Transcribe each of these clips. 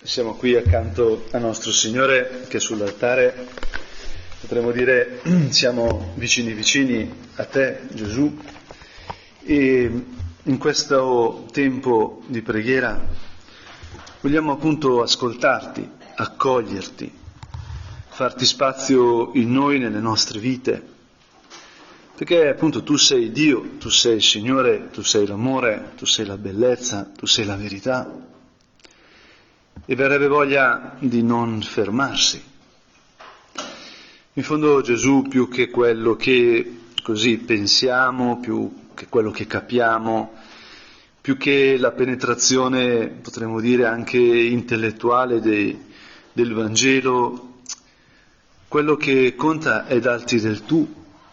Siamo qui accanto a nostro Signore che sull'altare. Potremmo dire siamo vicini vicini a te Gesù. E in questo tempo di preghiera vogliamo appunto ascoltarti, accoglierti, farti spazio in noi nelle nostre vite, perché appunto tu sei Dio, tu sei il Signore, tu sei l'amore, tu sei la bellezza, tu sei la verità e verrebbe voglia di non fermarsi. In fondo Gesù più che quello che così pensiamo, più che quello che capiamo, più che la penetrazione, potremmo dire anche intellettuale dei, del Vangelo, quello che conta è darti del tu,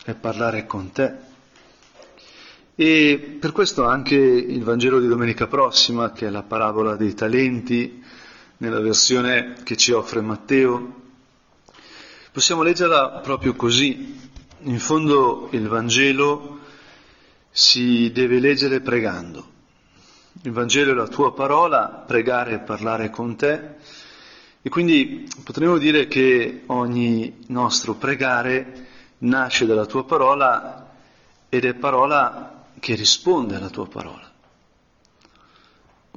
è parlare con te. E per questo anche il Vangelo di domenica prossima, che è la parabola dei talenti, nella versione che ci offre Matteo. Possiamo leggerla proprio così. In fondo il Vangelo si deve leggere pregando. Il Vangelo è la tua parola, pregare e parlare con te. E quindi potremmo dire che ogni nostro pregare nasce dalla tua parola ed è parola che risponde alla tua parola.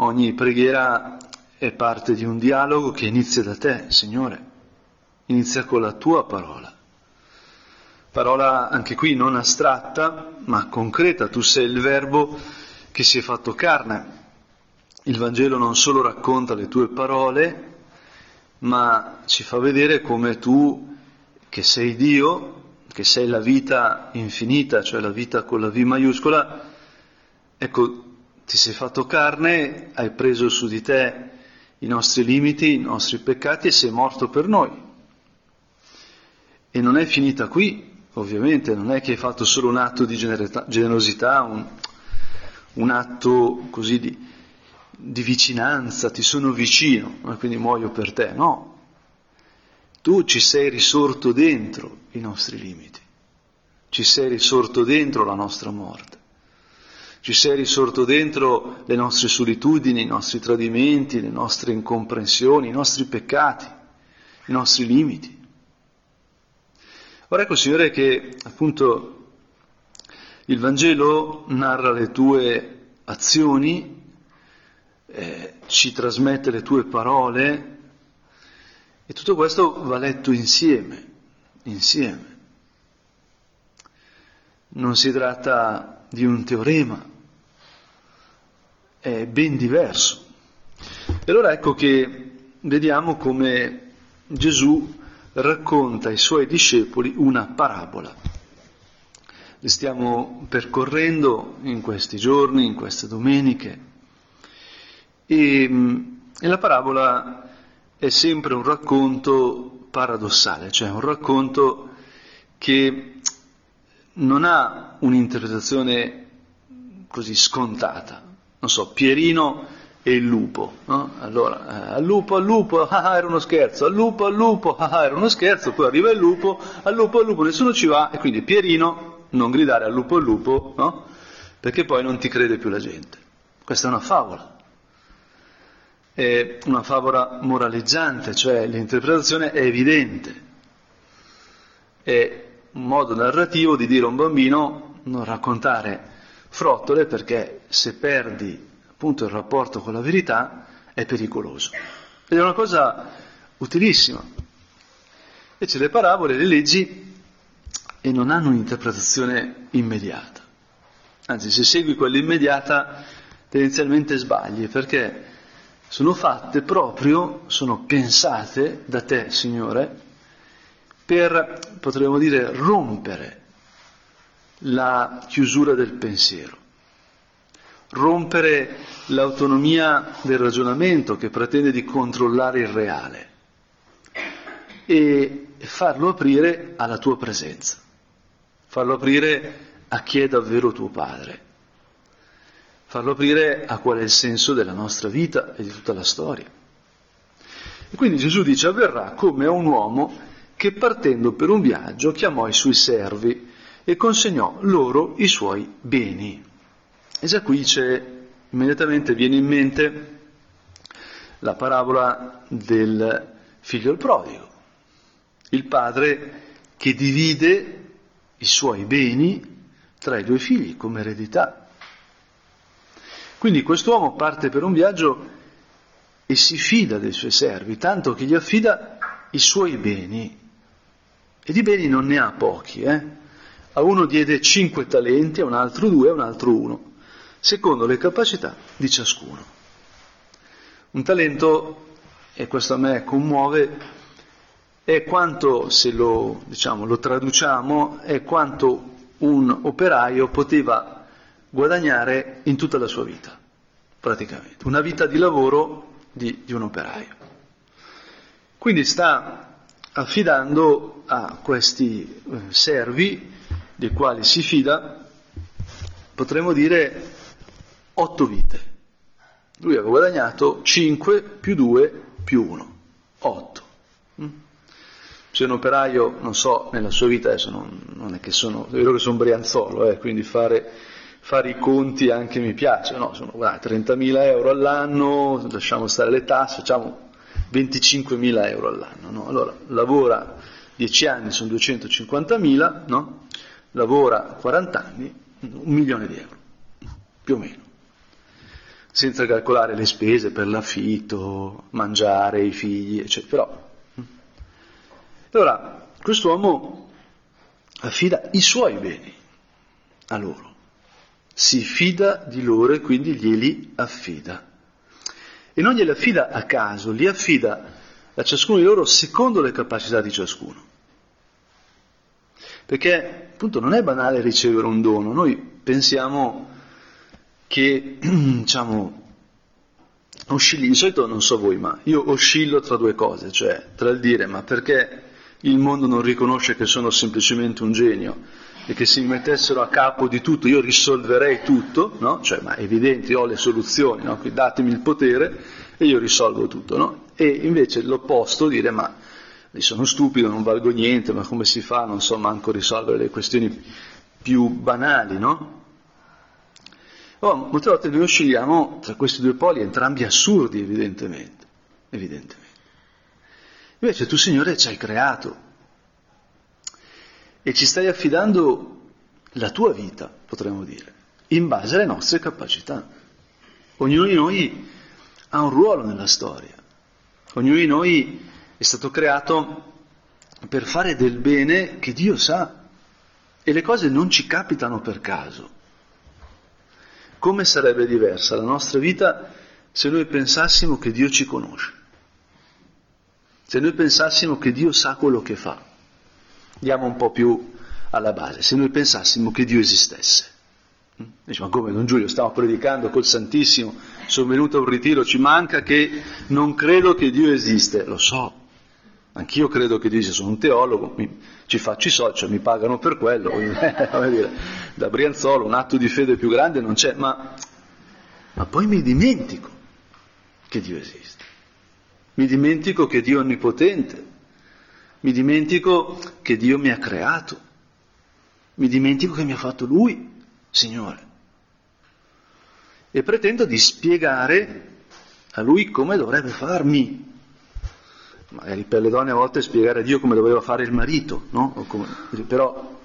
Ogni preghiera è parte di un dialogo che inizia da te, Signore, inizia con la tua parola. Parola anche qui non astratta, ma concreta, tu sei il verbo che si è fatto carne. Il Vangelo non solo racconta le tue parole, ma ci fa vedere come tu, che sei Dio, che sei la vita infinita, cioè la vita con la V maiuscola, ecco, ti sei fatto carne, hai preso su di te i nostri limiti, i nostri peccati e sei morto per noi. E non è finita qui, ovviamente, non è che hai fatto solo un atto di generosità, un, un atto così di, di, vicinanza, ti sono vicino, quindi muoio per te, no. Tu ci sei risorto dentro i nostri limiti, ci sei risorto dentro la nostra morte ci sei risorto dentro le nostre solitudini, i nostri tradimenti, le nostre incomprensioni, i nostri peccati, i nostri limiti. Ora ecco, Signore, che appunto il Vangelo narra le tue azioni, eh, ci trasmette le tue parole e tutto questo va letto insieme, insieme. Non si tratta di un teorema, è ben diverso. E allora ecco che vediamo come Gesù racconta ai suoi discepoli una parabola. Le stiamo percorrendo in questi giorni, in queste domeniche, e, e la parabola è sempre un racconto paradossale, cioè un racconto che non ha un'interpretazione così scontata. Non so, Pierino e il lupo. No? Allora, eh, al lupo, al lupo, ah, era uno scherzo, al lupo, al lupo, ah, era uno scherzo, poi arriva il lupo, al lupo, al lupo, nessuno ci va, e quindi Pierino, non gridare al lupo, al lupo, no? Perché poi non ti crede più la gente. Questa è una favola. È una favola moraleggiante, cioè l'interpretazione è evidente. È modo narrativo di dire a un bambino non raccontare frottole perché se perdi appunto il rapporto con la verità è pericoloso. Ed è una cosa utilissima. Invece le parabole le leggi e non hanno un'interpretazione immediata. Anzi, se segui quella immediata tendenzialmente sbagli perché sono fatte proprio, sono pensate da te, Signore, per, potremmo dire, rompere la chiusura del pensiero, rompere l'autonomia del ragionamento che pretende di controllare il reale e farlo aprire alla tua presenza, farlo aprire a chi è davvero tuo padre, farlo aprire a qual è il senso della nostra vita e di tutta la storia. E quindi Gesù dice avverrà come a un uomo che partendo per un viaggio chiamò i suoi servi e consegnò loro i suoi beni. E già qui c'è, immediatamente viene in mente la parabola del figlio il prodigo, il padre che divide i suoi beni tra i due figli come eredità. Quindi quest'uomo parte per un viaggio e si fida dei suoi servi, tanto che gli affida i suoi beni. E di beni non ne ha pochi, eh? A uno diede cinque talenti, a un altro due, a un altro uno, secondo le capacità di ciascuno. Un talento, e questo a me commuove, è quanto, se lo, diciamo, lo traduciamo, è quanto un operaio poteva guadagnare in tutta la sua vita, praticamente, una vita di lavoro di, di un operaio. Quindi sta affidando a questi eh, servi, dei quali si fida, potremmo dire otto vite. Lui aveva guadagnato 5 più 2 più 1, 8. Se un operaio, non so, nella sua vita, adesso non, non è che sono, è vero che sono brianzolo, eh, quindi fare, fare, i conti anche mi piace, no, sono guarda, 30.000 euro all'anno, lasciamo stare le tasse, facciamo 25.000 euro all'anno, no? Allora, lavora 10 anni, sono 250.000, no? Lavora 40 anni, un milione di euro, più o meno senza calcolare le spese per l'affitto, mangiare, i figli, eccetera. Però allora, quest'uomo affida i suoi beni a loro, si fida di loro e quindi glieli affida. E non glieli affida a caso, li affida a ciascuno di loro secondo le capacità di ciascuno. Perché appunto non è banale ricevere un dono, noi pensiamo che, diciamo, oscilli, di solito non so voi, ma io oscillo tra due cose, cioè tra il dire ma perché il mondo non riconosce che sono semplicemente un genio e che se mi mettessero a capo di tutto io risolverei tutto, no? Cioè, ma è evidente, io ho le soluzioni, no? Quindi datemi il potere e io risolvo tutto, no? E invece l'opposto, dire ma sono stupido, non valgo niente, ma come si fa, non so manco risolvere le questioni più banali, no? Oh, molte volte noi oscilliamo tra questi due poli, entrambi assurdi, evidentemente, evidentemente. Invece tu, Signore, ci hai creato e ci stai affidando la tua vita, potremmo dire, in base alle nostre capacità. Ognuno di noi ha un ruolo nella storia, ognuno di noi è stato creato per fare del bene che Dio sa e le cose non ci capitano per caso. Come sarebbe diversa la nostra vita se noi pensassimo che Dio ci conosce? Se noi pensassimo che Dio sa quello che fa, andiamo un po' più alla base, se noi pensassimo che Dio esistesse. Mm? Dice, ma come Don Giulio, stiamo predicando col Santissimo, sono venuto a un ritiro, ci manca che non credo che Dio esiste, lo so, anch'io credo che Dio esiste, sono un teologo, mi, ci faccio i social, mi pagano per quello, dire, da Brianzolo un atto di fede più grande non c'è, ma, ma poi mi dimentico che Dio esiste mi dimentico che Dio è onnipotente, mi dimentico che Dio mi ha creato, mi dimentico che mi ha fatto Lui, Signore. E pretendo di spiegare a Lui come dovrebbe farmi. Magari per le donne a volte spiegare a Dio come doveva fare il marito, no? Come, però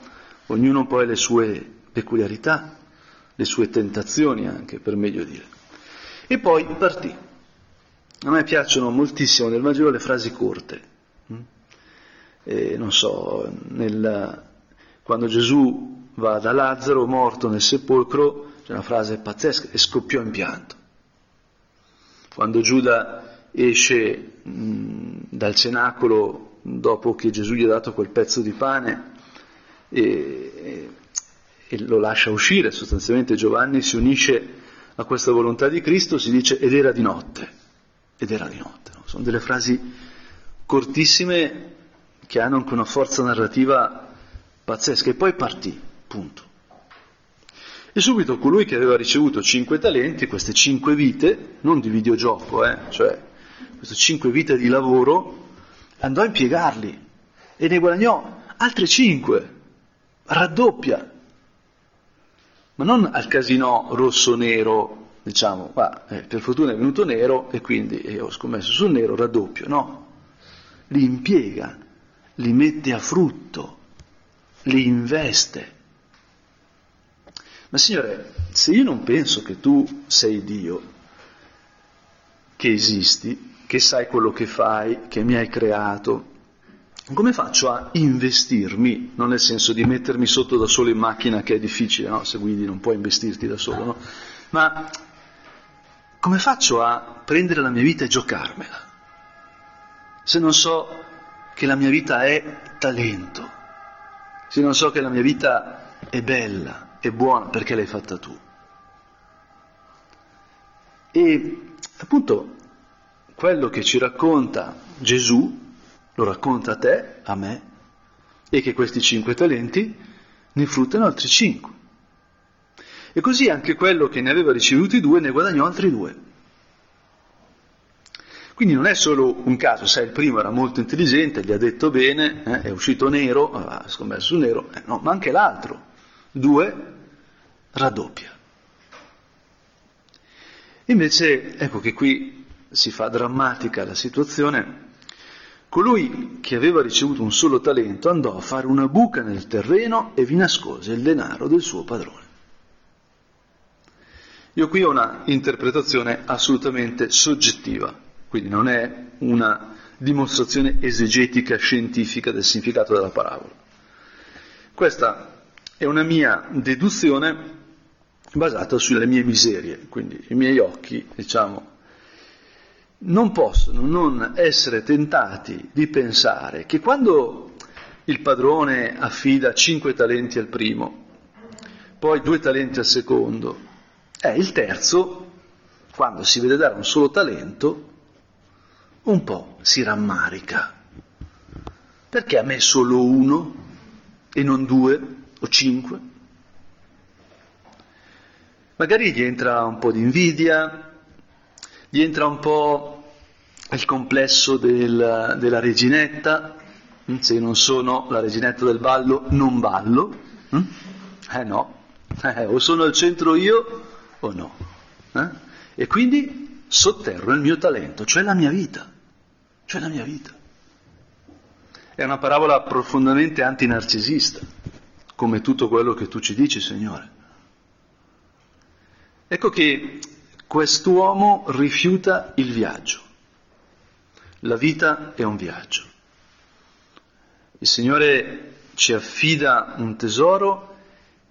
ognuno poi ha le sue peculiarità, le sue tentazioni anche, per meglio dire. E poi partì. A me piacciono moltissimo nel Vangelo le frasi corte. Mm? E, non so, nel, quando Gesù va da Lazzaro morto nel sepolcro, c'è una frase pazzesca, e scoppiò in pianto. Quando Giuda esce mh, dal cenacolo dopo che Gesù gli ha dato quel pezzo di pane e, e lo lascia uscire, sostanzialmente Giovanni si unisce a questa volontà di Cristo, si dice ed era di notte ed era di notte. No? Sono delle frasi cortissime che hanno anche una forza narrativa pazzesca. E poi partì, punto. E subito colui che aveva ricevuto cinque talenti, queste cinque vite, non di videogioco, eh, cioè queste cinque vite di lavoro, andò a impiegarli e ne guadagnò altre cinque, raddoppia, ma non al casino rosso-nero diciamo, ah, eh, per fortuna è venuto nero e quindi eh, ho scommesso sul nero, raddoppio, no, li impiega, li mette a frutto, li investe. Ma Signore, se io non penso che tu sei Dio, che esisti, che sai quello che fai, che mi hai creato, come faccio a investirmi? Non nel senso di mettermi sotto da solo in macchina, che è difficile, no? Se guidi non puoi investirti da solo, no? Ma come faccio a prendere la mia vita e giocarmela? Se non so che la mia vita è talento, se non so che la mia vita è bella, è buona perché l'hai fatta tu. E appunto quello che ci racconta Gesù lo racconta a te, a me, e che questi cinque talenti ne fruttano altri cinque. E così anche quello che ne aveva ricevuti due ne guadagnò altri due. Quindi non è solo un caso, sai, il primo era molto intelligente, gli ha detto bene, eh, è uscito nero, ha scommesso nero, eh, no, ma anche l'altro, due, raddoppia. Invece, ecco che qui si fa drammatica la situazione, Colui che aveva ricevuto un solo talento andò a fare una buca nel terreno e vi nascose il denaro del suo padrone. Io qui ho una interpretazione assolutamente soggettiva, quindi non è una dimostrazione esegetica scientifica del significato della parabola. Questa è una mia deduzione basata sulle mie miserie, quindi i miei occhi, diciamo, non possono non essere tentati di pensare che quando il padrone affida cinque talenti al primo, poi due talenti al secondo, eh, il terzo, quando si vede dare un solo talento, un po' si rammarica. Perché a me solo uno e non due o cinque? Magari gli entra un po' di invidia, gli entra un po' il complesso del, della reginetta, mm, se non sono la reginetta del ballo, non ballo, mm? eh no, eh, o sono al centro io o no. Eh? E quindi sotterro il mio talento, cioè la mia vita, cioè la mia vita. È una parabola profondamente antinarcisista, come tutto quello che tu ci dici, Signore. Ecco che Quest'uomo rifiuta il viaggio. La vita è un viaggio. Il Signore ci affida un tesoro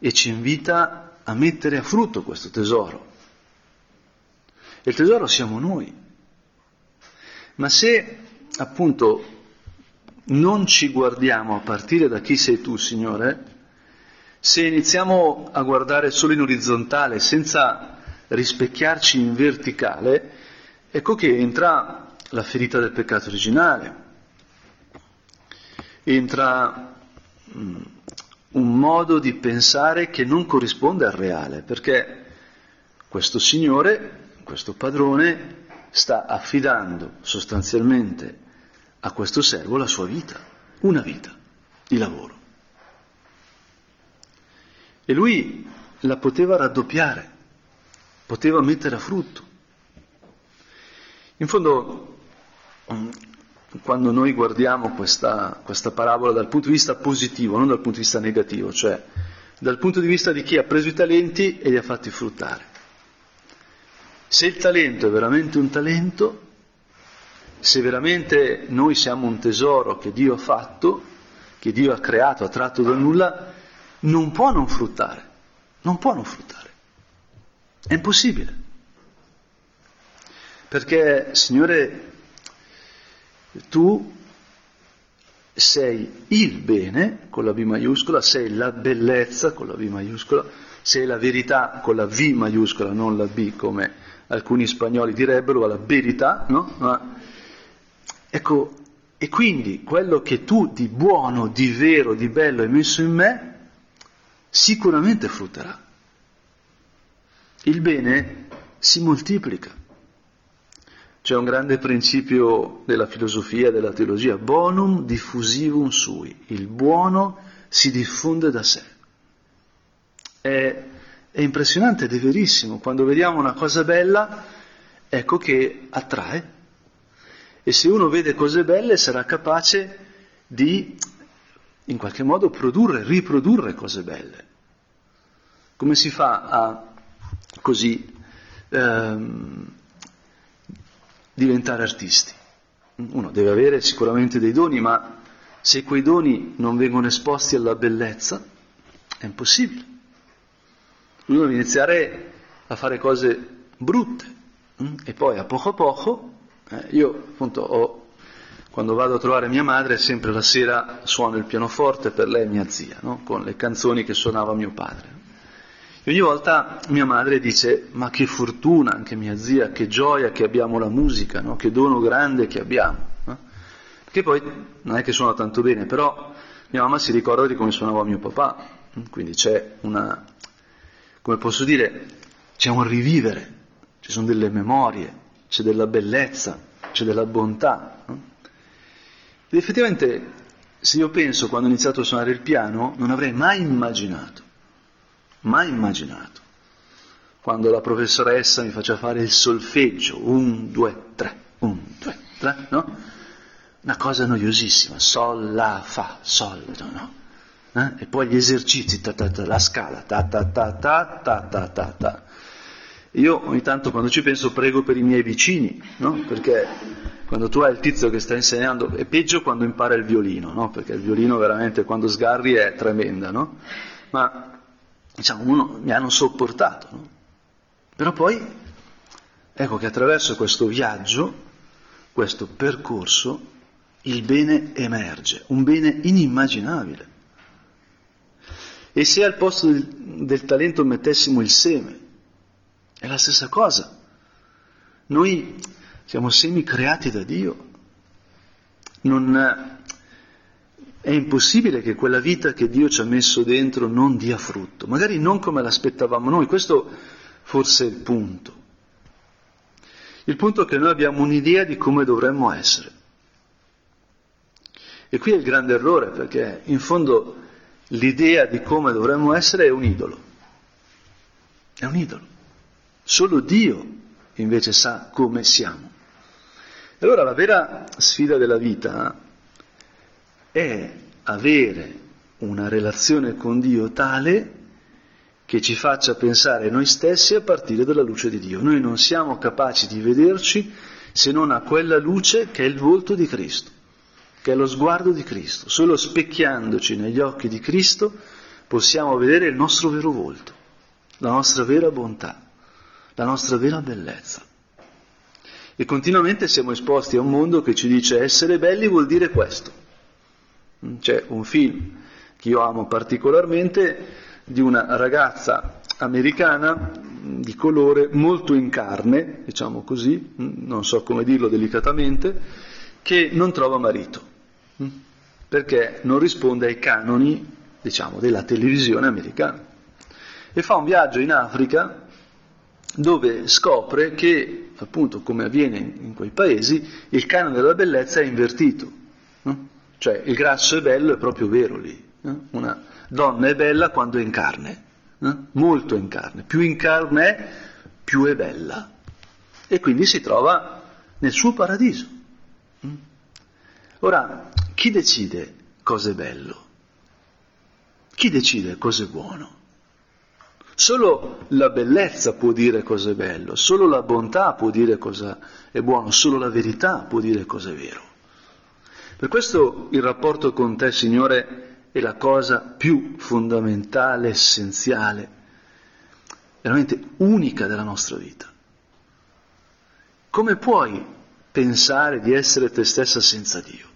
e ci invita a mettere a frutto questo tesoro. Il tesoro siamo noi. Ma se appunto non ci guardiamo a partire da chi sei tu, Signore, se iniziamo a guardare solo in orizzontale senza rispecchiarci in verticale, ecco che entra la ferita del peccato originale, entra mm, un modo di pensare che non corrisponde al reale, perché questo Signore, questo padrone, sta affidando sostanzialmente a questo servo la sua vita, una vita di lavoro. E lui la poteva raddoppiare poteva mettere a frutto. In fondo, quando noi guardiamo questa, questa parabola dal punto di vista positivo, non dal punto di vista negativo, cioè dal punto di vista di chi ha preso i talenti e li ha fatti fruttare. Se il talento è veramente un talento, se veramente noi siamo un tesoro che Dio ha fatto, che Dio ha creato, ha tratto da nulla, non può non fruttare, non può non fruttare. È impossibile. Perché, Signore, tu sei il bene con la B maiuscola, sei la bellezza con la B maiuscola, sei la verità con la V maiuscola, non la B come alcuni spagnoli direbbero, la verità, no? Ma, ecco, e quindi quello che tu di buono, di vero, di bello hai messo in me, sicuramente frutterà. Il bene si moltiplica. C'è un grande principio della filosofia della teologia, bonum diffusivum sui, il buono si diffonde da sé. È È impressionante ed è verissimo. Quando vediamo una cosa bella, ecco che attrae. E se uno vede cose belle sarà capace di, in qualche modo, produrre, riprodurre cose belle. Come si fa a così ehm, diventare artisti? Uno deve avere sicuramente dei doni, ma se quei doni non vengono esposti alla bellezza, è impossibile. Uno deve iniziare a fare cose brutte mm? e poi a poco a poco, eh, io appunto ho, quando vado a trovare mia madre sempre la sera suono il pianoforte per lei e mia zia, no? con le canzoni che suonava mio padre. E ogni volta mia madre dice, ma che fortuna anche mia zia, che gioia che abbiamo la musica, no? che dono grande che abbiamo. No? Perché poi non è che suona tanto bene, però mia mamma si ricorda di come suonava mio papà, quindi c'è una, come posso dire, c'è un rivivere, ci sono delle memorie, c'è della bellezza, c'è della bontà. No? Ed effettivamente, se io penso quando ho iniziato a suonare il piano, non avrei mai immaginato mai immaginato. Quando la professoressa mi faceva fare il solfeggio, un, due, tre, un, due, tre, no? Una cosa noiosissima, sol, la, fa, sol, no? Eh? E poi gli esercizi, ta, ta, ta, la scala, ta ta ta ta ta ta ta ta. Io ogni tanto quando ci penso prego per i miei vicini, no? Perché quando tu hai il tizio che sta insegnando, è peggio quando impara il violino, no? Perché il violino veramente quando sgarri è tremenda, no? Ma diciamo, uno, mi hanno sopportato. No? Però poi, ecco che attraverso questo viaggio, questo percorso, il bene emerge, un bene inimmaginabile. E se al posto del, del talento mettessimo il seme, è la stessa cosa. Noi siamo semi creati da Dio. Non, è impossibile che quella vita che Dio ci ha messo dentro non dia frutto, magari non come l'aspettavamo noi, questo forse è il punto. Il punto è che noi abbiamo un'idea di come dovremmo essere. E qui è il grande errore, perché in fondo l'idea di come dovremmo essere è un idolo. È un idolo. Solo Dio invece sa come siamo. Allora la vera sfida della vita è avere una relazione con Dio tale che ci faccia pensare noi stessi a partire dalla luce di Dio. Noi non siamo capaci di vederci se non a quella luce che è il volto di Cristo, che è lo sguardo di Cristo. Solo specchiandoci negli occhi di Cristo possiamo vedere il nostro vero volto, la nostra vera bontà, la nostra vera bellezza. E continuamente siamo esposti a un mondo che ci dice essere belli vuol dire questo. C'è un film che io amo particolarmente di una ragazza americana di colore molto in carne, diciamo così, non so come dirlo delicatamente, che non trova marito, perché non risponde ai canoni, diciamo, della televisione americana. E fa un viaggio in Africa dove scopre che, appunto, come avviene in quei paesi, il canone della bellezza è invertito. No? Cioè il grasso è bello è proprio vero lì. Eh? Una donna è bella quando è in carne, eh? molto in carne. Più in carne è, più è bella. E quindi si trova nel suo paradiso. Mm? Ora, chi decide cosa è bello? Chi decide cosa è buono? Solo la bellezza può dire cosa è bello, solo la bontà può dire cosa è buono, solo la verità può dire cosa è vero. Per questo il rapporto con te, Signore, è la cosa più fondamentale, essenziale, veramente unica della nostra vita. Come puoi pensare di essere te stessa senza Dio?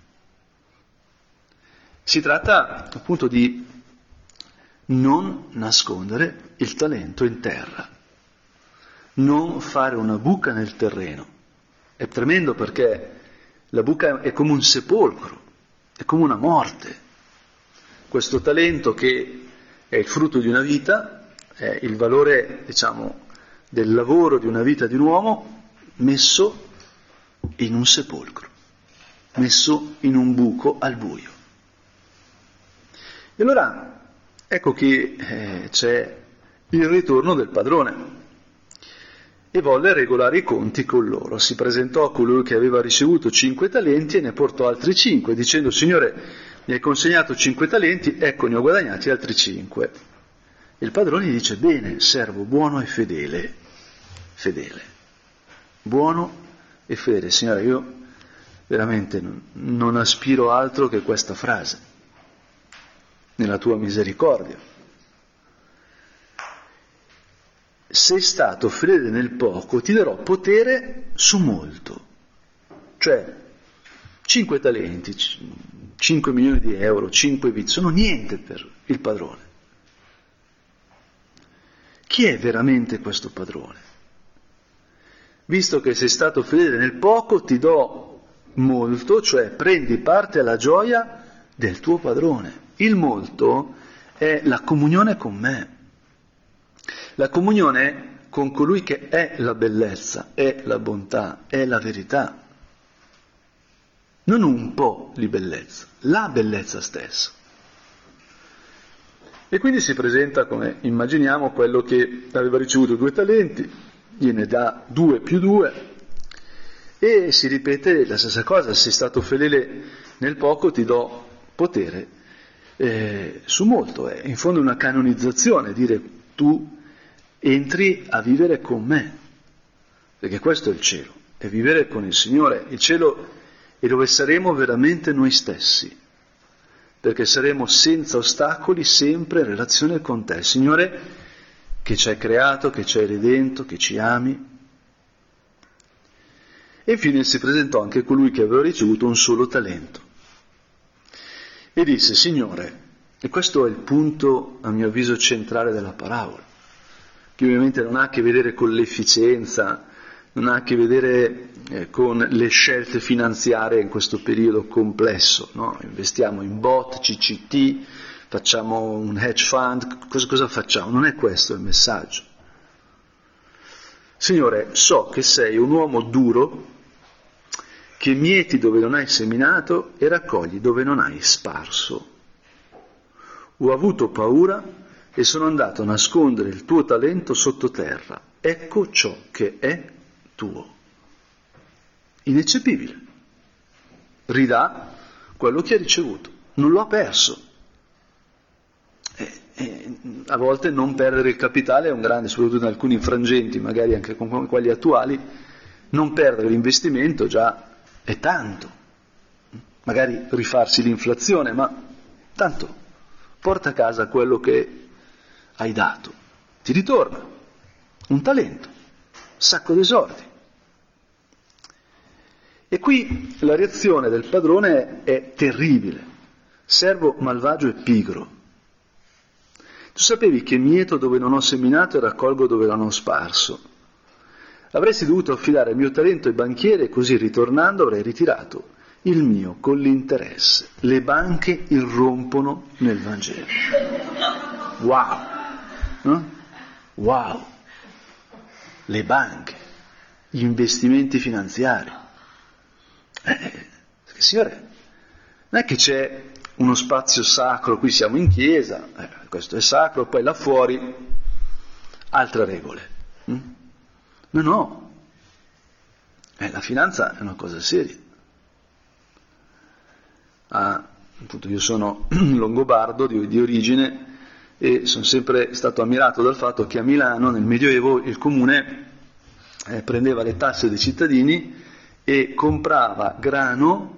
Si tratta appunto di non nascondere il talento in terra, non fare una buca nel terreno. È tremendo perché la buca è come un sepolcro, è come una morte. Questo talento che è il frutto di una vita, è il valore, diciamo, del lavoro di una vita di un uomo messo in un sepolcro, messo in un buco al buio. E allora ecco che eh, c'è il ritorno del padrone e volle regolare i conti con loro. Si presentò a colui che aveva ricevuto cinque talenti e ne portò altri cinque, dicendo Signore, mi hai consegnato cinque talenti, ecco ne ho guadagnati altri cinque. Il padrone gli dice, bene, servo buono e fedele, fedele, buono e fedele. Signore, io veramente non, non aspiro altro che questa frase, nella tua misericordia. sei stato fedele nel poco, ti darò potere su molto. Cioè, 5 talenti, 5 milioni di euro, 5 bit, sono niente per il padrone. Chi è veramente questo padrone? Visto che sei stato fedele nel poco, ti do molto, cioè prendi parte alla gioia del tuo padrone. Il molto è la comunione con me. La comunione con colui che è la bellezza, è la bontà, è la verità. Non un po' di bellezza, la bellezza stessa. E quindi si presenta come immaginiamo quello che aveva ricevuto due talenti, gliene dà due più due e si ripete la stessa cosa, sei stato fedele nel poco ti do potere eh, su molto, è in fondo una canonizzazione, dire tu entri a vivere con me, perché questo è il cielo, è vivere con il Signore. Il cielo è dove saremo veramente noi stessi, perché saremo senza ostacoli sempre in relazione con te, Signore, che ci hai creato, che ci hai redento, che ci ami. E infine si presentò anche colui che aveva ricevuto un solo talento. E disse, Signore, e questo è il punto, a mio avviso, centrale della parabola, che ovviamente non ha a che vedere con l'efficienza, non ha a che vedere eh, con le scelte finanziarie in questo periodo complesso. No? Investiamo in bot, CCT, facciamo un hedge fund, cosa, cosa facciamo? Non è questo il messaggio. Signore, so che sei un uomo duro, che mieti dove non hai seminato e raccogli dove non hai sparso. Ho avuto paura e sono andato a nascondere il tuo talento sottoterra. Ecco ciò che è tuo. Ineccepibile. Ridà quello che ha ricevuto. Non lo ha perso. A volte non perdere il capitale è un grande, soprattutto in alcuni frangenti, magari anche con quelli attuali, non perdere l'investimento già è tanto. Magari rifarsi l'inflazione, ma tanto porta a casa quello che hai dato, ti ritorna un talento, un sacco di soldi. E qui la reazione del padrone è terribile, servo malvagio e pigro. Tu sapevi che mieto dove non ho seminato e raccolgo dove ho sparso. Avresti dovuto affidare il mio talento ai banchieri e così ritornando avrei ritirato il mio con l'interesse. Le banche irrompono nel Vangelo. Wow! Eh? Wow! Le banche, gli investimenti finanziari. Eh, signore, non è che c'è uno spazio sacro, qui siamo in chiesa, eh, questo è sacro, poi là fuori altre regole. Mm? No, no, eh, la finanza è una cosa seria. Ah, appunto, io sono longobardo di, di origine e sono sempre stato ammirato dal fatto che a Milano nel Medioevo il comune eh, prendeva le tasse dei cittadini e comprava grano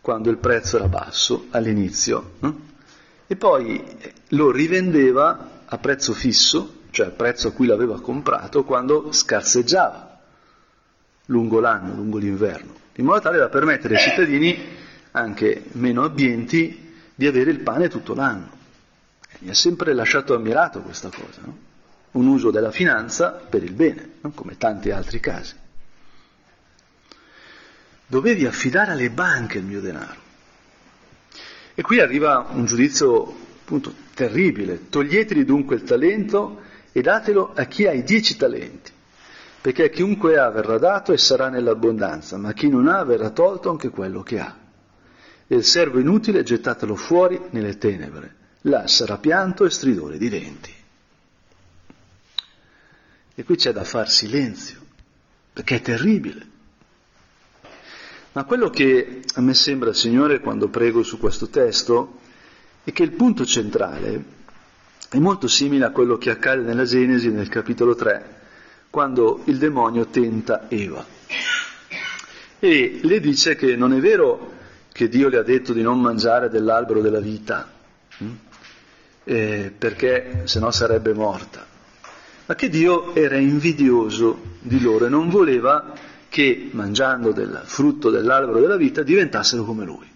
quando il prezzo era basso all'inizio no? e poi eh, lo rivendeva a prezzo fisso, cioè al prezzo a cui l'aveva comprato quando scarseggiava lungo l'anno, lungo l'inverno, in modo tale da permettere ai cittadini anche meno abbienti di avere il pane tutto l'anno. Mi ha sempre lasciato ammirato questa cosa, no? un uso della finanza per il bene, no? come tanti altri casi. Dovevi affidare alle banche il mio denaro. E qui arriva un giudizio appunto terribile. Toglieteli dunque il talento e datelo a chi ha i dieci talenti, perché a chiunque ha verrà dato e sarà nell'abbondanza, ma a chi non ha verrà tolto anche quello che ha. E il servo inutile gettatelo fuori nelle tenebre là sarà pianto e stridore di denti. E qui c'è da far silenzio, perché è terribile. Ma quello che a me sembra, Signore, quando prego su questo testo, è che il punto centrale è molto simile a quello che accade nella Genesi nel capitolo 3, quando il demonio tenta Eva. E le dice che non è vero che Dio le ha detto di non mangiare dell'albero della vita, hm? eh, perché se no sarebbe morta, ma che Dio era invidioso di loro e non voleva che mangiando del frutto dell'albero della vita diventassero come lui.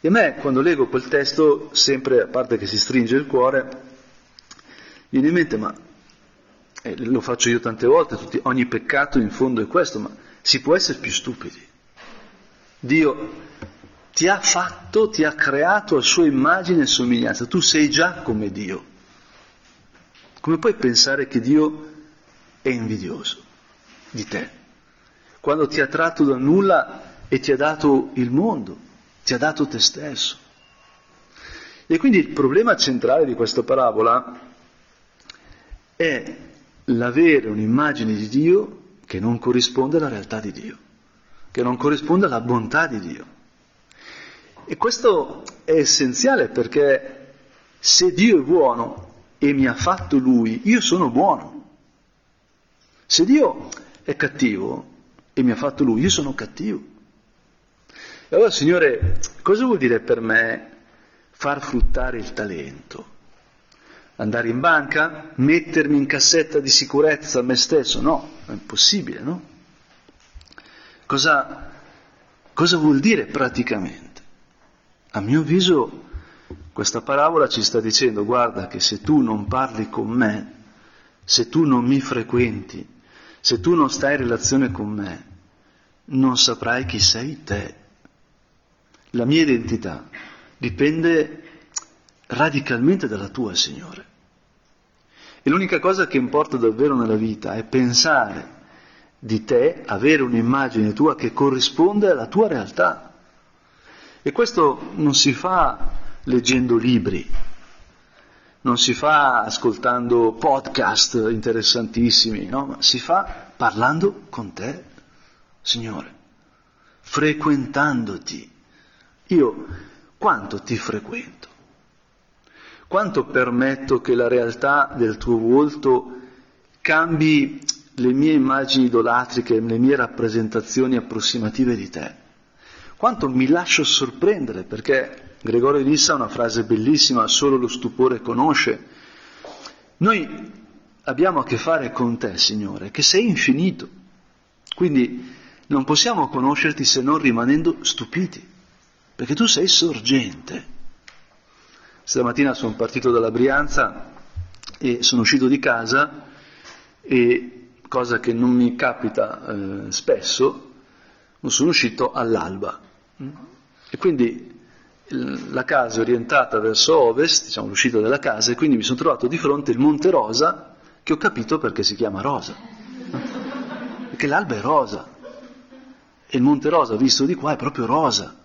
E a me, quando leggo quel testo, sempre, a parte che si stringe il cuore, viene in mente, ma eh, lo faccio io tante volte, tutti, ogni peccato in fondo è questo, ma si può essere più stupidi. Dio ti ha fatto, ti ha creato a sua immagine e somiglianza, tu sei già come Dio. Come puoi pensare che Dio è invidioso di te? Quando ti ha tratto da nulla e ti ha dato il mondo, ti ha dato te stesso. E quindi il problema centrale di questa parabola è l'avere un'immagine di Dio che non corrisponde alla realtà di Dio, che non corrisponde alla bontà di Dio. E questo è essenziale perché se Dio è buono e mi ha fatto Lui, io sono buono. Se Dio è cattivo e mi ha fatto Lui, io sono cattivo. Allora, Signore, cosa vuol dire per me far fruttare il talento? andare in banca, mettermi in cassetta di sicurezza a me stesso, no, è impossibile, no? Cosa, cosa vuol dire praticamente? A mio avviso questa parabola ci sta dicendo guarda che se tu non parli con me, se tu non mi frequenti, se tu non stai in relazione con me, non saprai chi sei te. La mia identità dipende radicalmente dalla tua, Signore. E l'unica cosa che importa davvero nella vita è pensare di te, avere un'immagine tua che corrisponde alla tua realtà. E questo non si fa leggendo libri, non si fa ascoltando podcast interessantissimi, no? ma si fa parlando con te, Signore, frequentandoti. Io quanto ti frequento? Quanto permetto che la realtà del tuo volto cambi le mie immagini idolatriche, le mie rappresentazioni approssimative di te? Quanto mi lascio sorprendere, perché Gregorio di Nissa ha una frase bellissima, solo lo stupore conosce. Noi abbiamo a che fare con te, Signore, che sei infinito. Quindi non possiamo conoscerti se non rimanendo stupiti, perché tu sei sorgente. Stamattina sono partito dalla Brianza e sono uscito di casa e, cosa che non mi capita eh, spesso, sono uscito all'alba. E quindi la casa è orientata verso ovest, diciamo l'uscita della casa, e quindi mi sono trovato di fronte il Monte Rosa, che ho capito perché si chiama Rosa. Perché l'alba è rosa. E il Monte Rosa, visto di qua, è proprio rosa.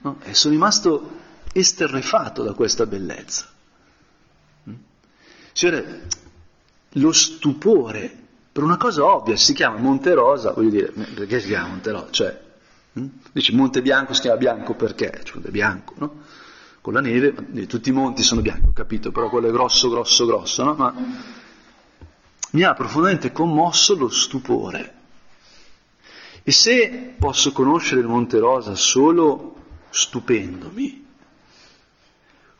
No? E sono rimasto esterrefato da questa bellezza. Signore, lo stupore per una cosa ovvia, si chiama Monte Rosa, voglio dire, perché si chiama Monte Rosa? Cioè, hm? Monte Bianco si chiama bianco perché? Cioè, è bianco, no? Con la neve, tutti i monti sono bianchi, ho capito, però quello è grosso, grosso, grosso, no? Ma mi ha profondamente commosso lo stupore. E se posso conoscere il Monte Rosa solo stupendomi,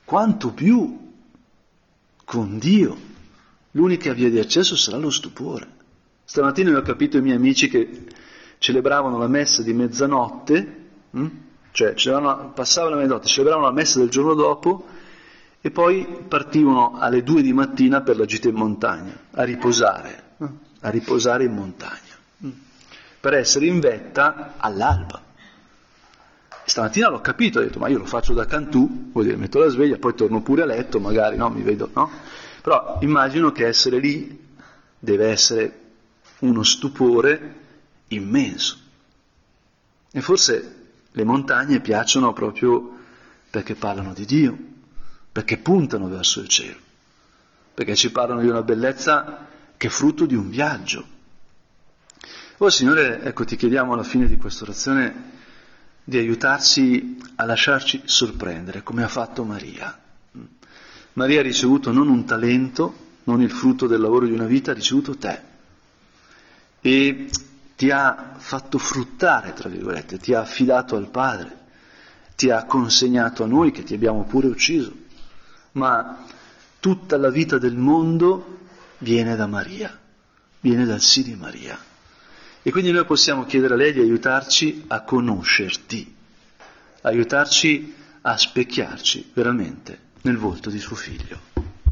quanto più con Dio l'unica via di accesso sarà lo stupore. Stamattina ho capito i miei amici che celebravano la messa di mezzanotte, hm? cioè passavano la mezzanotte, celebravano la messa del giorno dopo e poi partivano alle due di mattina per la gita in montagna, a riposare, hm? a riposare in montagna, hm? per essere in vetta all'alba. Stamattina l'ho capito, ho detto, ma io lo faccio da Cantù, vuol dire, metto la sveglia, poi torno pure a letto, magari, no, mi vedo, no? Però immagino che essere lì deve essere uno stupore immenso. E forse le montagne piacciono proprio perché parlano di Dio, perché puntano verso il cielo, perché ci parlano di una bellezza che è frutto di un viaggio. Ora, Signore, ecco, ti chiediamo alla fine di questa orazione di aiutarci a lasciarci sorprendere, come ha fatto Maria. Maria ha ricevuto non un talento, non il frutto del lavoro di una vita, ha ricevuto te. E ti ha fatto fruttare, tra virgolette, ti ha affidato al Padre, ti ha consegnato a noi che ti abbiamo pure ucciso. Ma tutta la vita del mondo viene da Maria, viene dal sì di Maria. E quindi noi possiamo chiedere a lei di aiutarci a conoscerti, aiutarci a specchiarci veramente nel volto di suo figlio.